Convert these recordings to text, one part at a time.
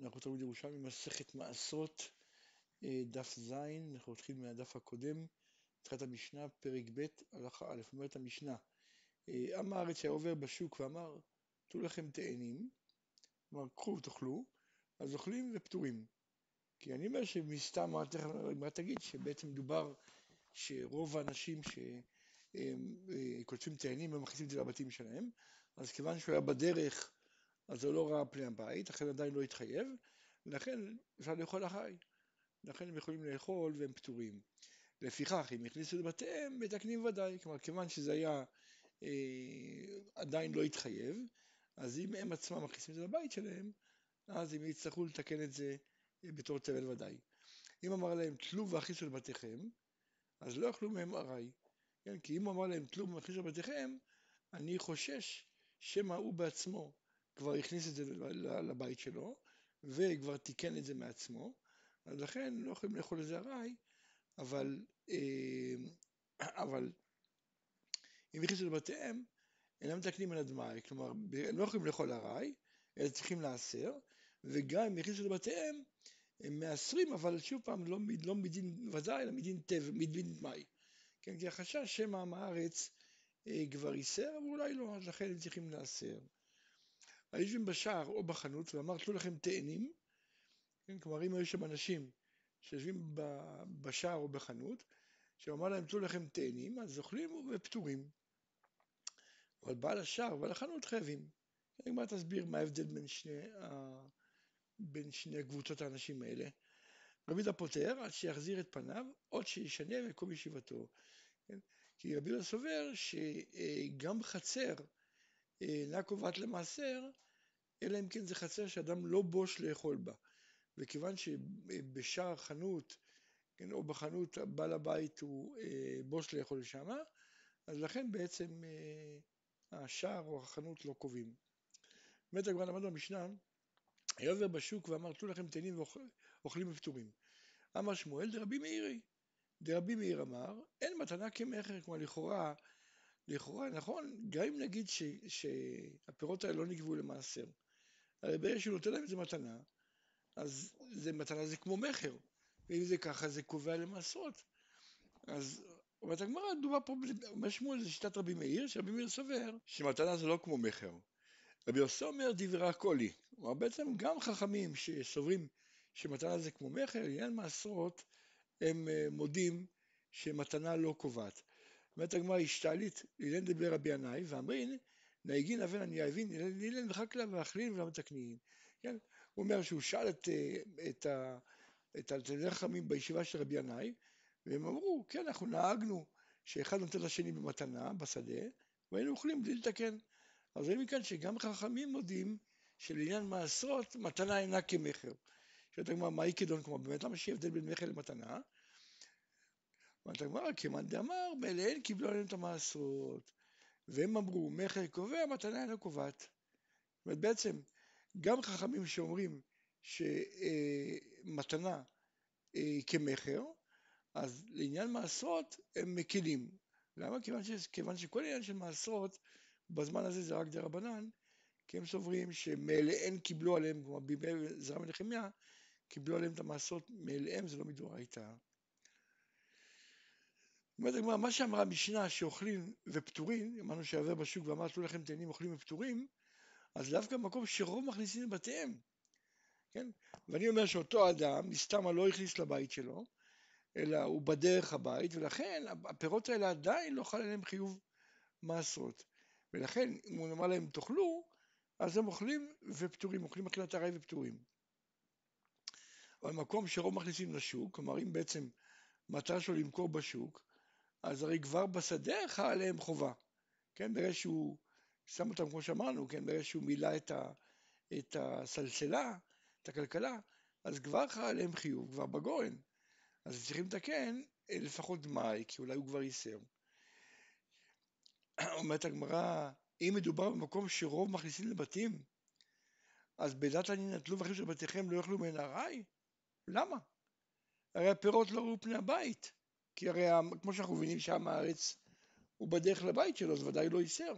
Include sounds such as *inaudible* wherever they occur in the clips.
אנחנו תלמוד ירושלמי, מסכת מעשרות, אה, דף ז', אנחנו נתחיל מהדף הקודם, התחילת המשנה, פרק ב', הלכה א', אומרת המשנה, אה, עם הארץ היה עובר בשוק ואמר, תנו לכם תאנים, כלומר, קחו ותאכלו, אז אוכלים ופטורים. כי אני אומר שמסתם, מה תגיד, שבעצם מדובר שרוב האנשים שקוצבים אה, תאנים ומכניסים את זה לבתים שלהם, אז כיוון שהוא היה בדרך אז הוא לא ראה פני הבית, לכן עדיין לא התחייב, ולכן אפשר לאכול החי. לכן הם יכולים לאכול והם פטורים. לפיכך, אם הכניסו לבתיהם, מתקנים ודאי. כלומר, כיוון שזה היה אה, עדיין לא התחייב, אז אם הם עצמם מכניסים את זה לבית שלהם, אז הם יצטרכו לתקן את זה אה, בתור תבל ודאי. אם אמר להם, תלו והכניסו לבתיכם, אז לא יאכלו מהם ארעי. כן? כי אם אמר להם, תלו והכניסו לבתיכם, אני חושש שמא הוא בעצמו כבר הכניס את זה לבית שלו, וכבר תיקן את זה מעצמו, אז לכן לא יכולים לאכול את זה ארעי, אבל, אה, אבל אם הכניסו לבתיהם, אינם מתקנים על הדמאי, כלומר, הם לא יכולים לאכול ארעי, אלא צריכים להסר, וגם אם הכניסו לבתיהם, הם מאסרים, אבל שוב פעם, לא, לא מדין ודאי, אלא מדין טבע, מדין דמאי. כן, כי החשש שמא עם הארץ אה, כבר ייסר, אבל אולי לא, אז לכן הם צריכים להסר. היושבים בשער או בחנות ואמר תנו לכם תאנים, כן, כלומר אם היו שם אנשים שיושבים בשער או בחנות, שאמר להם תנו לכם תאנים, אז אוכלים ופטורים. אבל בעל השער ובעל החנות חייבים. הגמרא תסביר מה ההבדל בין שני, ה... בין שני קבוצות האנשים האלה. רבי יהודה פותר עד שיחזיר את פניו, עוד שישנה מקום ישיבתו. כן? כי רבי יהודה סובר שגם חצר אינה קובעת למעשר, אלא אם כן זה חצר שאדם לא בוש לאכול בה. וכיוון שבשער חנות, כן, או בחנות בעל הבית הוא אה, בוש לאכול שמה, אז לכן בעצם אה, השער או החנות לא קובעים. באמת הגמרא למד במשנה, היה עובר בשוק ואמר תנו לכם תאנים ואוכלים ופטורים. אמר שמואל דרבי מאירי. דרבי מאיר אמר אין מתנה כמכר, כלומר לכאורה לכאורה נכון, גם אם נגיד ש, שהפירות האלה לא נגבו למעשר, הרי ברגע שהוא נותן להם את זה מתנה, אז זה מתנה זה כמו מכר, ואם זה ככה זה קובע למעשרות. אז אומרת הגמרא, דובר פה, אומר שמואל זה שיטת רבי מאיר, שרבי מאיר סובר שמתנה זה לא כמו מכר. רבי יוסי אומר דברי הקולי, כלומר בעצם גם חכמים שסוברים שמתנה זה כמו מכר, לעניין מעשרות, הם אה, מודים שמתנה לא קובעת. אומרת הגמרא השתעלית, אילן דבר רבי ינאי, ואמרין, נהגין אבן אני אבין, אילן וחקלה ואכלין ולא מתקנין. כן? הוא אומר שהוא שאל את, את, את התלמידי חכמים בישיבה של רבי ינאי, והם אמרו, כן, אנחנו נהגנו שאחד נותן לשני במתנה, בשדה, והיינו אוכלים בלי לתקן. אז רואים מכאן שגם חכמים מודים שלעניין מעשרות, מתנה אינה כמכר. שואלת הגמרא, מה כדון? כלומר, באמת למה שיהיה הבדל בין מכר למתנה? אומרת הגמרא, כמאן דאמר, מאליהן קיבלו עליהם את המעשרות. והם אמרו, מכר קובע, מתנה אינה קובעת. זאת אומרת, בעצם, גם חכמים שאומרים שמתנה אה, כמכר, אז לעניין מעשרות הם מקילים. למה? כיוון, ש... כיוון שכל עניין של מעשרות, בזמן הזה זה רק דרבנן, כי הם סוברים שמאליהן קיבלו עליהם, כלומר בימי זרע ונחמיה, קיבלו עליהם את המעשרות מאליהם, זה לא מדאורייתא. אומרת הגמרא, מה שאמרה המשנה שאוכלים ופטורים, אמרנו שעבר בשוק ואמר תנו לכם תאנים אוכלים ופטורים, אז דווקא במקום שרוב מכניסים לבתיהם, כן? ואני אומר שאותו אדם, מסתמה לא הכניס לבית שלו, אלא הוא בדרך הבית, ולכן הפירות האלה עדיין לא חל עליהם חיוב מעשרות. ולכן, אם הוא אמר להם תאכלו, אז הם אוכלים ופטורים, אוכלים אכילת ארעי ופטורים. אבל מקום שרוב מכניסים לשוק, כלומר אם בעצם מטרה שלו למכור בשוק, אז הרי כבר בשדה חלה עליהם חובה, כן, ברגע שהוא שם אותם כמו שאמרנו, כן, ברגע שהוא מילא את, ה, את הסלסלה, את הכלכלה, אז כבר חלה עליהם חיוב, כבר בגורן, אז צריכים לתקן אה, לפחות מאי, כי אולי הוא כבר ייסר. *coughs* אומרת הגמרא, אם מדובר במקום שרוב מכניסים לבתים, אז בדת אני נטלו ואחים של בתיכם לא יאכלו מן ארעי? למה? הרי הפירות לא ראו פני הבית. כי הרי כמו שאנחנו מבינים שעם הארץ הוא בדרך לבית שלו, אז ודאי לא ייסר.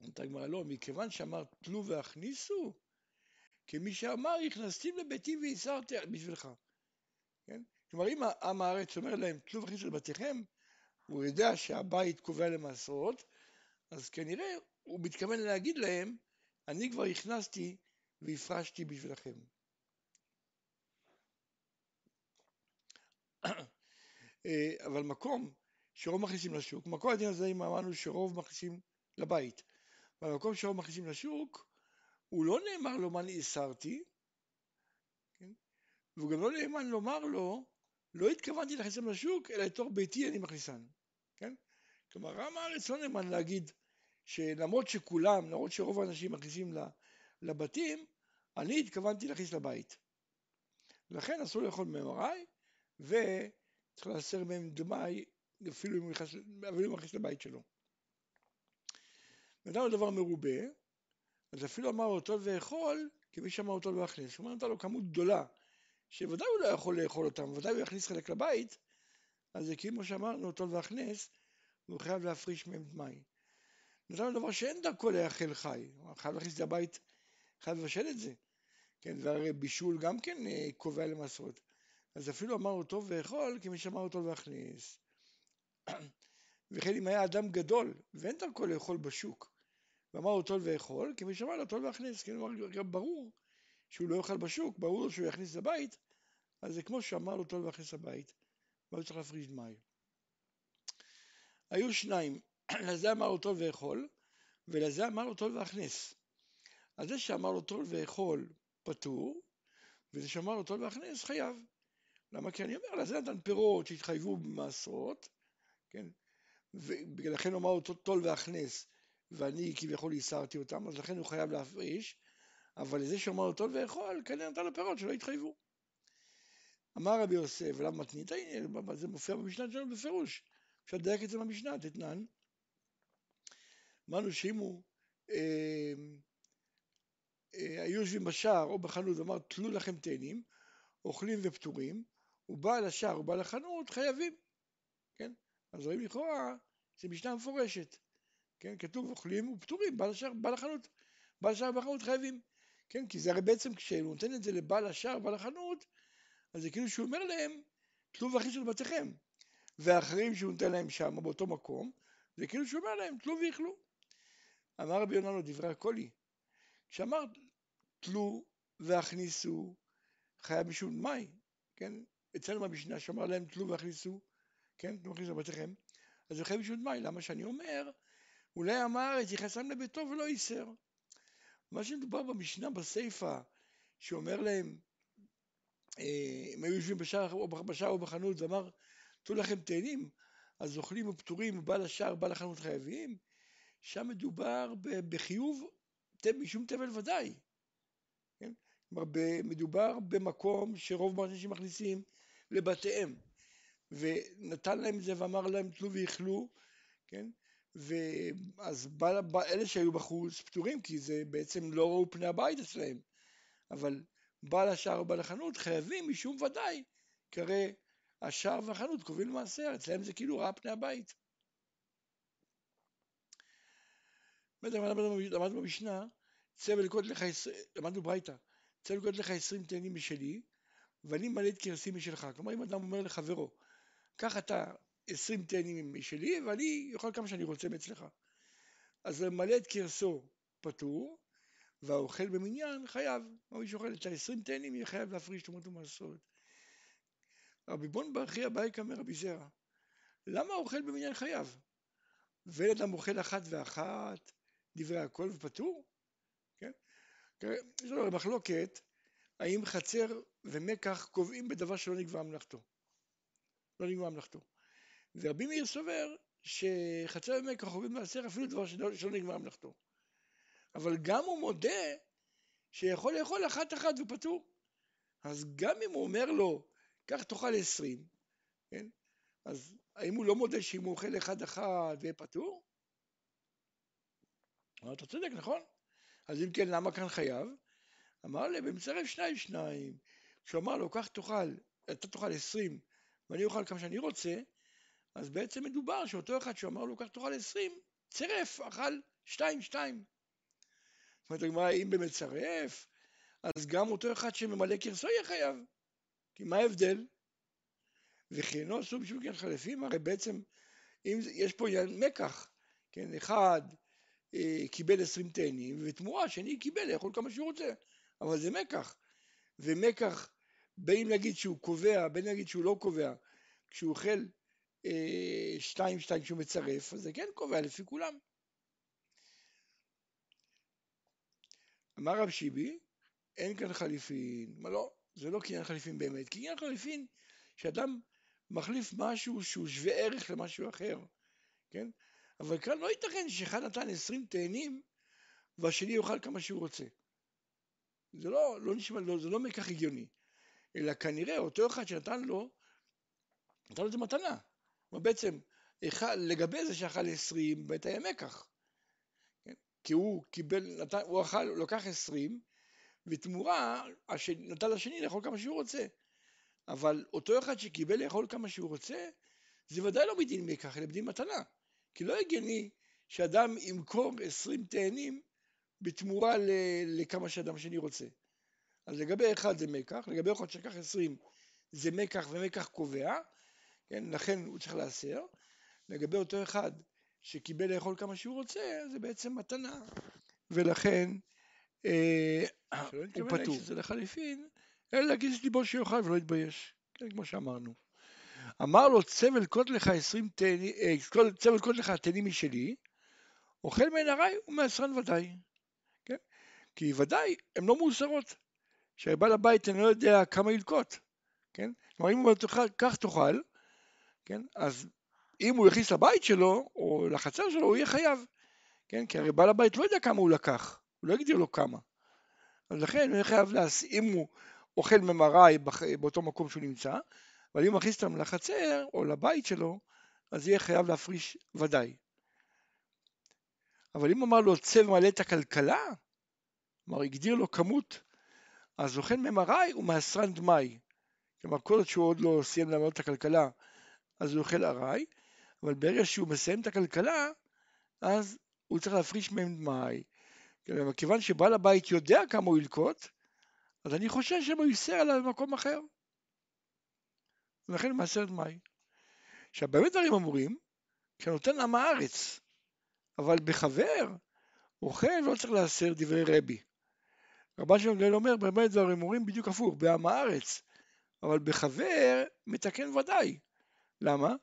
אומרת הגמרא לא, מכיוון שאמר תלו והכניסו, כמי שאמר, הכנסתי לביתי והסרתי בשבילך. כן? כלומר, אם עם הארץ אומר להם, תלו וחצי של בתיכם, הוא יודע שהבית קובע למעשרות, אז כנראה הוא מתכוון להגיד להם, אני כבר הכנסתי והפרשתי בשבילכם. אבל מקום שרוב מכניסים לשוק, מקום הדין הזה אם אמרנו שרוב מכניסים לבית, אבל מקום שרוב מכניסים לשוק, הוא לא נאמר לו מה נאסרתי, כן? והוא גם לא נאמן לומר לו, לא התכוונתי להכניסם לשוק, אלא לתוך ביתי אני מכניסן, כן? כלומר, עם הארץ לא נאמן להגיד שלמרות שכולם, למרות שרוב האנשים מכניסים לבתים, אני התכוונתי להכניס לבית. לכן אסור לאכול מאמרי, וצריך להסר מהם דמאי, אפילו אם הוא מכניס לבית שלו. נתן דבר מרובה, אז אפילו אמר אותו ואכול, כמי שאמר אותו לא יכניס. כלומר נתן לו כמות גדולה, שוודאי הוא לא יכול לאכול אותם, ודאי הוא יכניס חלק לבית, אז זה כמו שאמרנו, אותו והכנס, והוא חייב להפריש מהם דמאי. נתן לו דבר שאין דרכו לאכל חי, הוא חייב להכניס את הבית, חייב לבשל את זה. כן, והרי בישול גם כן אה, קובע למסורת. אז אפילו אמר אותו ואכול, כמי שאמר אותו להכניס. וכן אם היה אדם גדול, ואין דרכו לאכול בשוק, ואמר לו טול ואכול, כמי שאמר לו טול ואכניס, כן, גם ברור שהוא לא יאכל בשוק, ברור לו שהוא יכניס לבית, אז זה כמו שאמר לו טול ואכניס לבית, והוא צריך להפריש דמאי. היו שניים, *clears throat* לזה אמר לו טול ואכול, ולזה אמר לו טול ואכניס. אז זה שאמר לו טול ואכול פטור, וזה שאמר לו טול ואכניס חייב. למה? כי אני אומר, לזה נתן פירות שהתחייבו במעשרות, כן? ולכן הוא אמר לו טול ואכנס, ואני כביכול איסרתי אותם, אז לכן הוא חייב להפריש, אבל לזה שאומר לו טול ואכול, כנראה נתן לו פירות שלא התחייבו. אמר רבי יוסף, ולמה מתנית? זה מופיע במשנה שלנו בפירוש. אפשר לדייק את זה במשנה, תתנן. אמרנו שאם הוא אה, אה, היו יושבים בשער או בחנות ואמר תלו לכם תאנים, אוכלים ופטורים, הוא בא לשער, הוא בא לחנות, חייבים, כן? אז רואים לכאורה, זה משנה מפורשת. כן, כתוב אוכלים ופטורים, בעל השער, בעל החנות, בעל השער בחנות חייבים, כן, כי זה הרי בעצם כשהוא נותן את זה לבעל השער, בעל החנות, אז זה כאילו שהוא אומר להם, תלו ואכיסו לבתיכם, והאחרים שהוא נותן להם שם, באותו מקום, זה כאילו שהוא אומר להם, תלו ואכלו. אמר רבי יונה לו דברי הקולי, כשאמר תלו והכניסו, חייב משום מאי, כן, אצלנו במשנה שאמר להם תלו והכניסו, כן, תלו והכניסו לבתיכם, אז זה חייב משום מאי, למה שאני אומר, אולי עם הארץ יכנסם לביתו ולא ייסר. מה שמדובר במשנה בסיפא, שאומר להם, אה, הם היו יושבים בשער או, בשער או בחנות ואמר, תנו לכם תאנים, אז אוכלים ופטורים, בעל השער, בעל החנות חייבים, שם מדובר בחיוב משום תבל ודאי. מדובר במקום שרוב האנשים מכניסים לבתיהם, ונתן להם את זה ואמר להם תלו ואכלו, כן? ואז אלה שהיו בחוץ פטורים, כי זה בעצם לא ראו פני הבית אצלהם, אבל בעל השער ובעל החנות חייבים משום ודאי, כי הרי השער והחנות קובעים למעשר, אצלהם זה כאילו ראה פני הבית. למדנו במשנה, צא ולקוד לך, למדנו ברייתא, צא ולקוד לך עשרים תאנים משלי, ואני מלא את כרסים משלך. כלומר, אם אדם אומר לחברו, קח אתה עשרים תאנים משלי, ואני אוכל כמה שאני רוצה מאצלך. אז למלא את כרסו פטור, והאוכל במניין חייב. מי שאוכל את העשרים תאנים יהיה חייב להפריש תרומות ומסורת. רבי בון ברכי אביי אומר רבי זרע, למה האוכל במניין חייב? ואין אדם אוכל אחת ואחת, דברי הכל ופטור? יש לנו מחלוקת האם חצר ומקח קובעים בדבר שלא נגבה מלאכתו. לא נגבה מלאכתו. ורבי מאיר סובר שחצר ומקח קובעים מעשר אפילו דבר שלא, שלא נגמר מלאכתו. אבל גם הוא מודה שיכול לאכול אחת אחת ופטור. אז גם אם הוא אומר לו, קח תאכל עשרים, כן? אז האם הוא לא מודה שאם הוא אוכל אחד אחד ויהיה פטור? אתה צודק, נכון? אז אם כן, למה כאן חייב? אמר לי, במצרף שניים שניים. כשהוא אמר לו, קח תאכל, אתה תאכל עשרים ואני אוכל כמה שאני רוצה, אז בעצם מדובר שאותו אחד שאמר לו, קח תאכל עשרים, צירף, אכל שתיים שתיים. זאת אומרת, הגמרא, אם במצרף, אז גם אותו אחד שממלא כרסו יהיה חייב. כי מה ההבדל? וכי אינו אסור בשביל כן חלפים, הרי בעצם אם יש פה עניין מקח, כן, אחד קיבל עשרים תאנים, ותמורה שני קיבל לאכול כמה שהוא רוצה, אבל זה מקח, ומקח בין להגיד שהוא קובע, בין להגיד שהוא לא קובע, כשהוא אוכל אה, שתיים שתיים כשהוא מצרף, אז זה כן קובע לפי כולם. אמר רב שיבי, אין כאן חליפין. מה לא, זה לא קניין חליפין באמת. קניין חליפין, שאדם מחליף משהו שהוא שווה ערך למשהו אחר, כן? אבל כאן לא ייתכן שאחד נתן עשרים תאנים והשני יאכל כמה שהוא רוצה. זה לא, לא נשמע, לא, זה לא מכך הגיוני. אלא כנראה אותו אחד שנתן לו, נתן לו את זה מתנה. כלומר בעצם, לגבי זה שאכל עשרים, בית היה מקח. כן? כי הוא קיבל, נתן, הוא אכל, הוא לקח עשרים, ותמורה, נתן לשני לאכול כמה שהוא רוצה. אבל אותו אחד שקיבל לאכול כמה שהוא רוצה, זה ודאי לא בדין מקח, אלא בדין מתנה. כי לא הגיוני שאדם ימכור עשרים תאנים בתמורה לכמה שאדם שני רוצה. אז לגבי אחד זה מקח, לגבי אחד שלקח עשרים זה מקח ומקח קובע, כן, לכן הוא צריך להסר. לגבי אותו אחד שקיבל לאכול כמה שהוא רוצה, זה בעצם מתנה, ולכן אה, הוא פטור. שזה לחליפין, אלא להגיש ליבו שיאכל ולא יתבייש, כן, כמו שאמרנו. אמר לו צבל קוד לך עשרים תאנים, אה, צבל קוד לך תאנים משלי, אוכל מעין ארעי ומעשרן ודאי. כן? כי ודאי הן לא מאוסרות. שהבעל הבית אינו יודע כמה ילקוט. כן? כלומר אם הוא אומר כך תאכל, כן? אז אם הוא יכניס לבית שלו או לחצר שלו הוא יהיה חייב. כן? כי הרי בעל הבית לא יודע כמה הוא לקח, הוא לא יגדיר לו כמה. אז לכן הוא יהיה חייב, להס... אם הוא אוכל ממראי באותו מקום שהוא נמצא, אבל אם הוא מכניס אותם לחצר או לבית שלו, אז יהיה חייב להפריש ודאי. אבל אם אמר לו צא ומלא את הכלכלה, כלומר הגדיר לו כמות, אז אוכל ממראי הוא מעשרן דמאי. כלומר כל עוד שהוא עוד לא סיים למלא את הכלכלה, אז הוא אוכל ארעי, אבל ברגע שהוא מסיים את הכלכלה, אז הוא צריך להפריש מהם דמאי. כיוון שבעל הבית יודע כמה הוא ילקוט, אז אני חושש שהוא ייסר עליו במקום אחר. ולכן מעשר דמאי. עכשיו באמת דברים אמורים, כשנותן עם הארץ, אבל בחבר, אוכל לא צריך להסר דברי רבי. רבן שמעון גליל אומר, באמת דברים אמורים בדיוק הפוך, בעם הארץ, אבל בחבר מתקן ודאי. למה?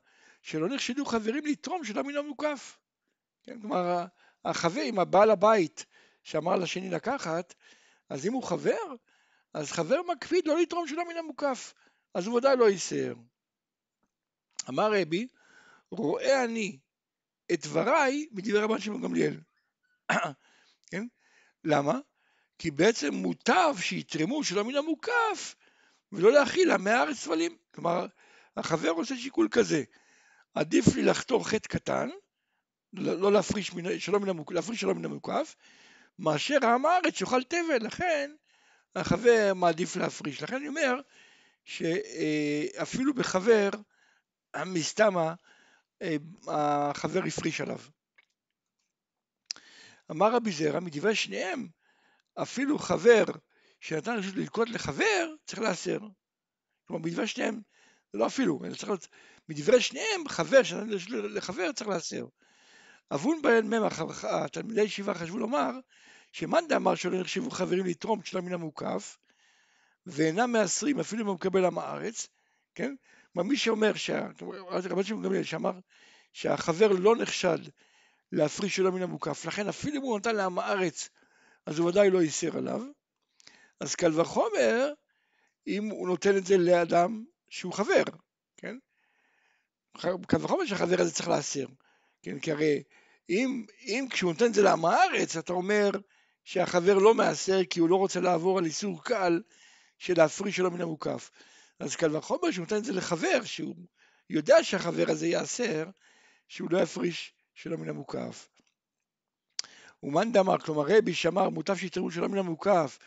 שלא נחשדו חברים לתרום שלא מן המוקף. כן, כלומר, החבר, אם הבעל הבית שאמר לשני לקחת, אז אם הוא חבר, אז חבר מקפיד לא לתרום שלא מן המוקף, אז הוא ודאי לא ייסר. אמר רבי, רואה אני את דבריי מדברי רבן שמעון גמליאל. *coughs* כן? למה? כי בעצם מוטב שיתרמו שלא מן המוקף ולא להכיל עמי הארץ סבלים. כלומר, החבר עושה שיקול כזה, עדיף לי לחתור חטא קטן, לא, לא להפריש שלא מן המוקף, להפריש שלא מן המוקף, מאשר עם הארץ שיאכל תבל, לכן החבר מעדיף להפריש. לכן אני אומר שאפילו בחבר, מסתמה, החבר הפריש עליו. אמר רבי זרע, מדברי שניהם, אפילו חבר שנתן רשות ללקוט לחבר, צריך להסר. כלומר, מדברי שניהם, לא אפילו, זה צריך להיות, מדברי שניהם, חבר שנתן רשות לחבר צריך להסר. אבון בהן ממח, תלמידי ישיבה חשבו לומר, שמאן דאמר שלא נחשבו חברים לתרום כשלה מן המוקף, ואינם מעשרים אפילו אם הוא מקבל עם הארץ, כן? כלומר מי שאומר, רבי שמעון גמליאל שאמר שהחבר לא נחשד להפריש שלא מן המוקף, לכן אפילו אם הוא נתן לעם הארץ אז הוא ודאי לא ייסר עליו. אז קל וחומר אם הוא נותן את זה לאדם שהוא חבר, כן? קל וחומר שהחבר הזה צריך להסר, כן? כי הרי אם, אם כשהוא נותן את זה לעם הארץ, אתה אומר שהחבר לא מעשר כי הוא לא רוצה לעבור על איסור קל של להפריש שלו מן המוקף. אז קל וחומר שהוא נותן את זה לחבר, שהוא יודע שהחבר הזה יאסר, שהוא לא יפריש שלו מן המוקף. ומאן דאמר, כלומר רבי שאמר מוטב שיתראו שלא מן המוקף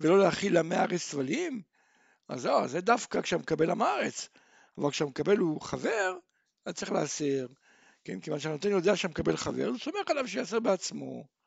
ולא להכיל עמי הארץ סבלים, אז לא, זה דווקא כשהמקבל עם הארץ, אבל כשהמקבל הוא חבר, אז צריך להסר, כן, כיוון שהנותן יודע שהמקבל חבר, הוא סומך עליו שיעשר בעצמו.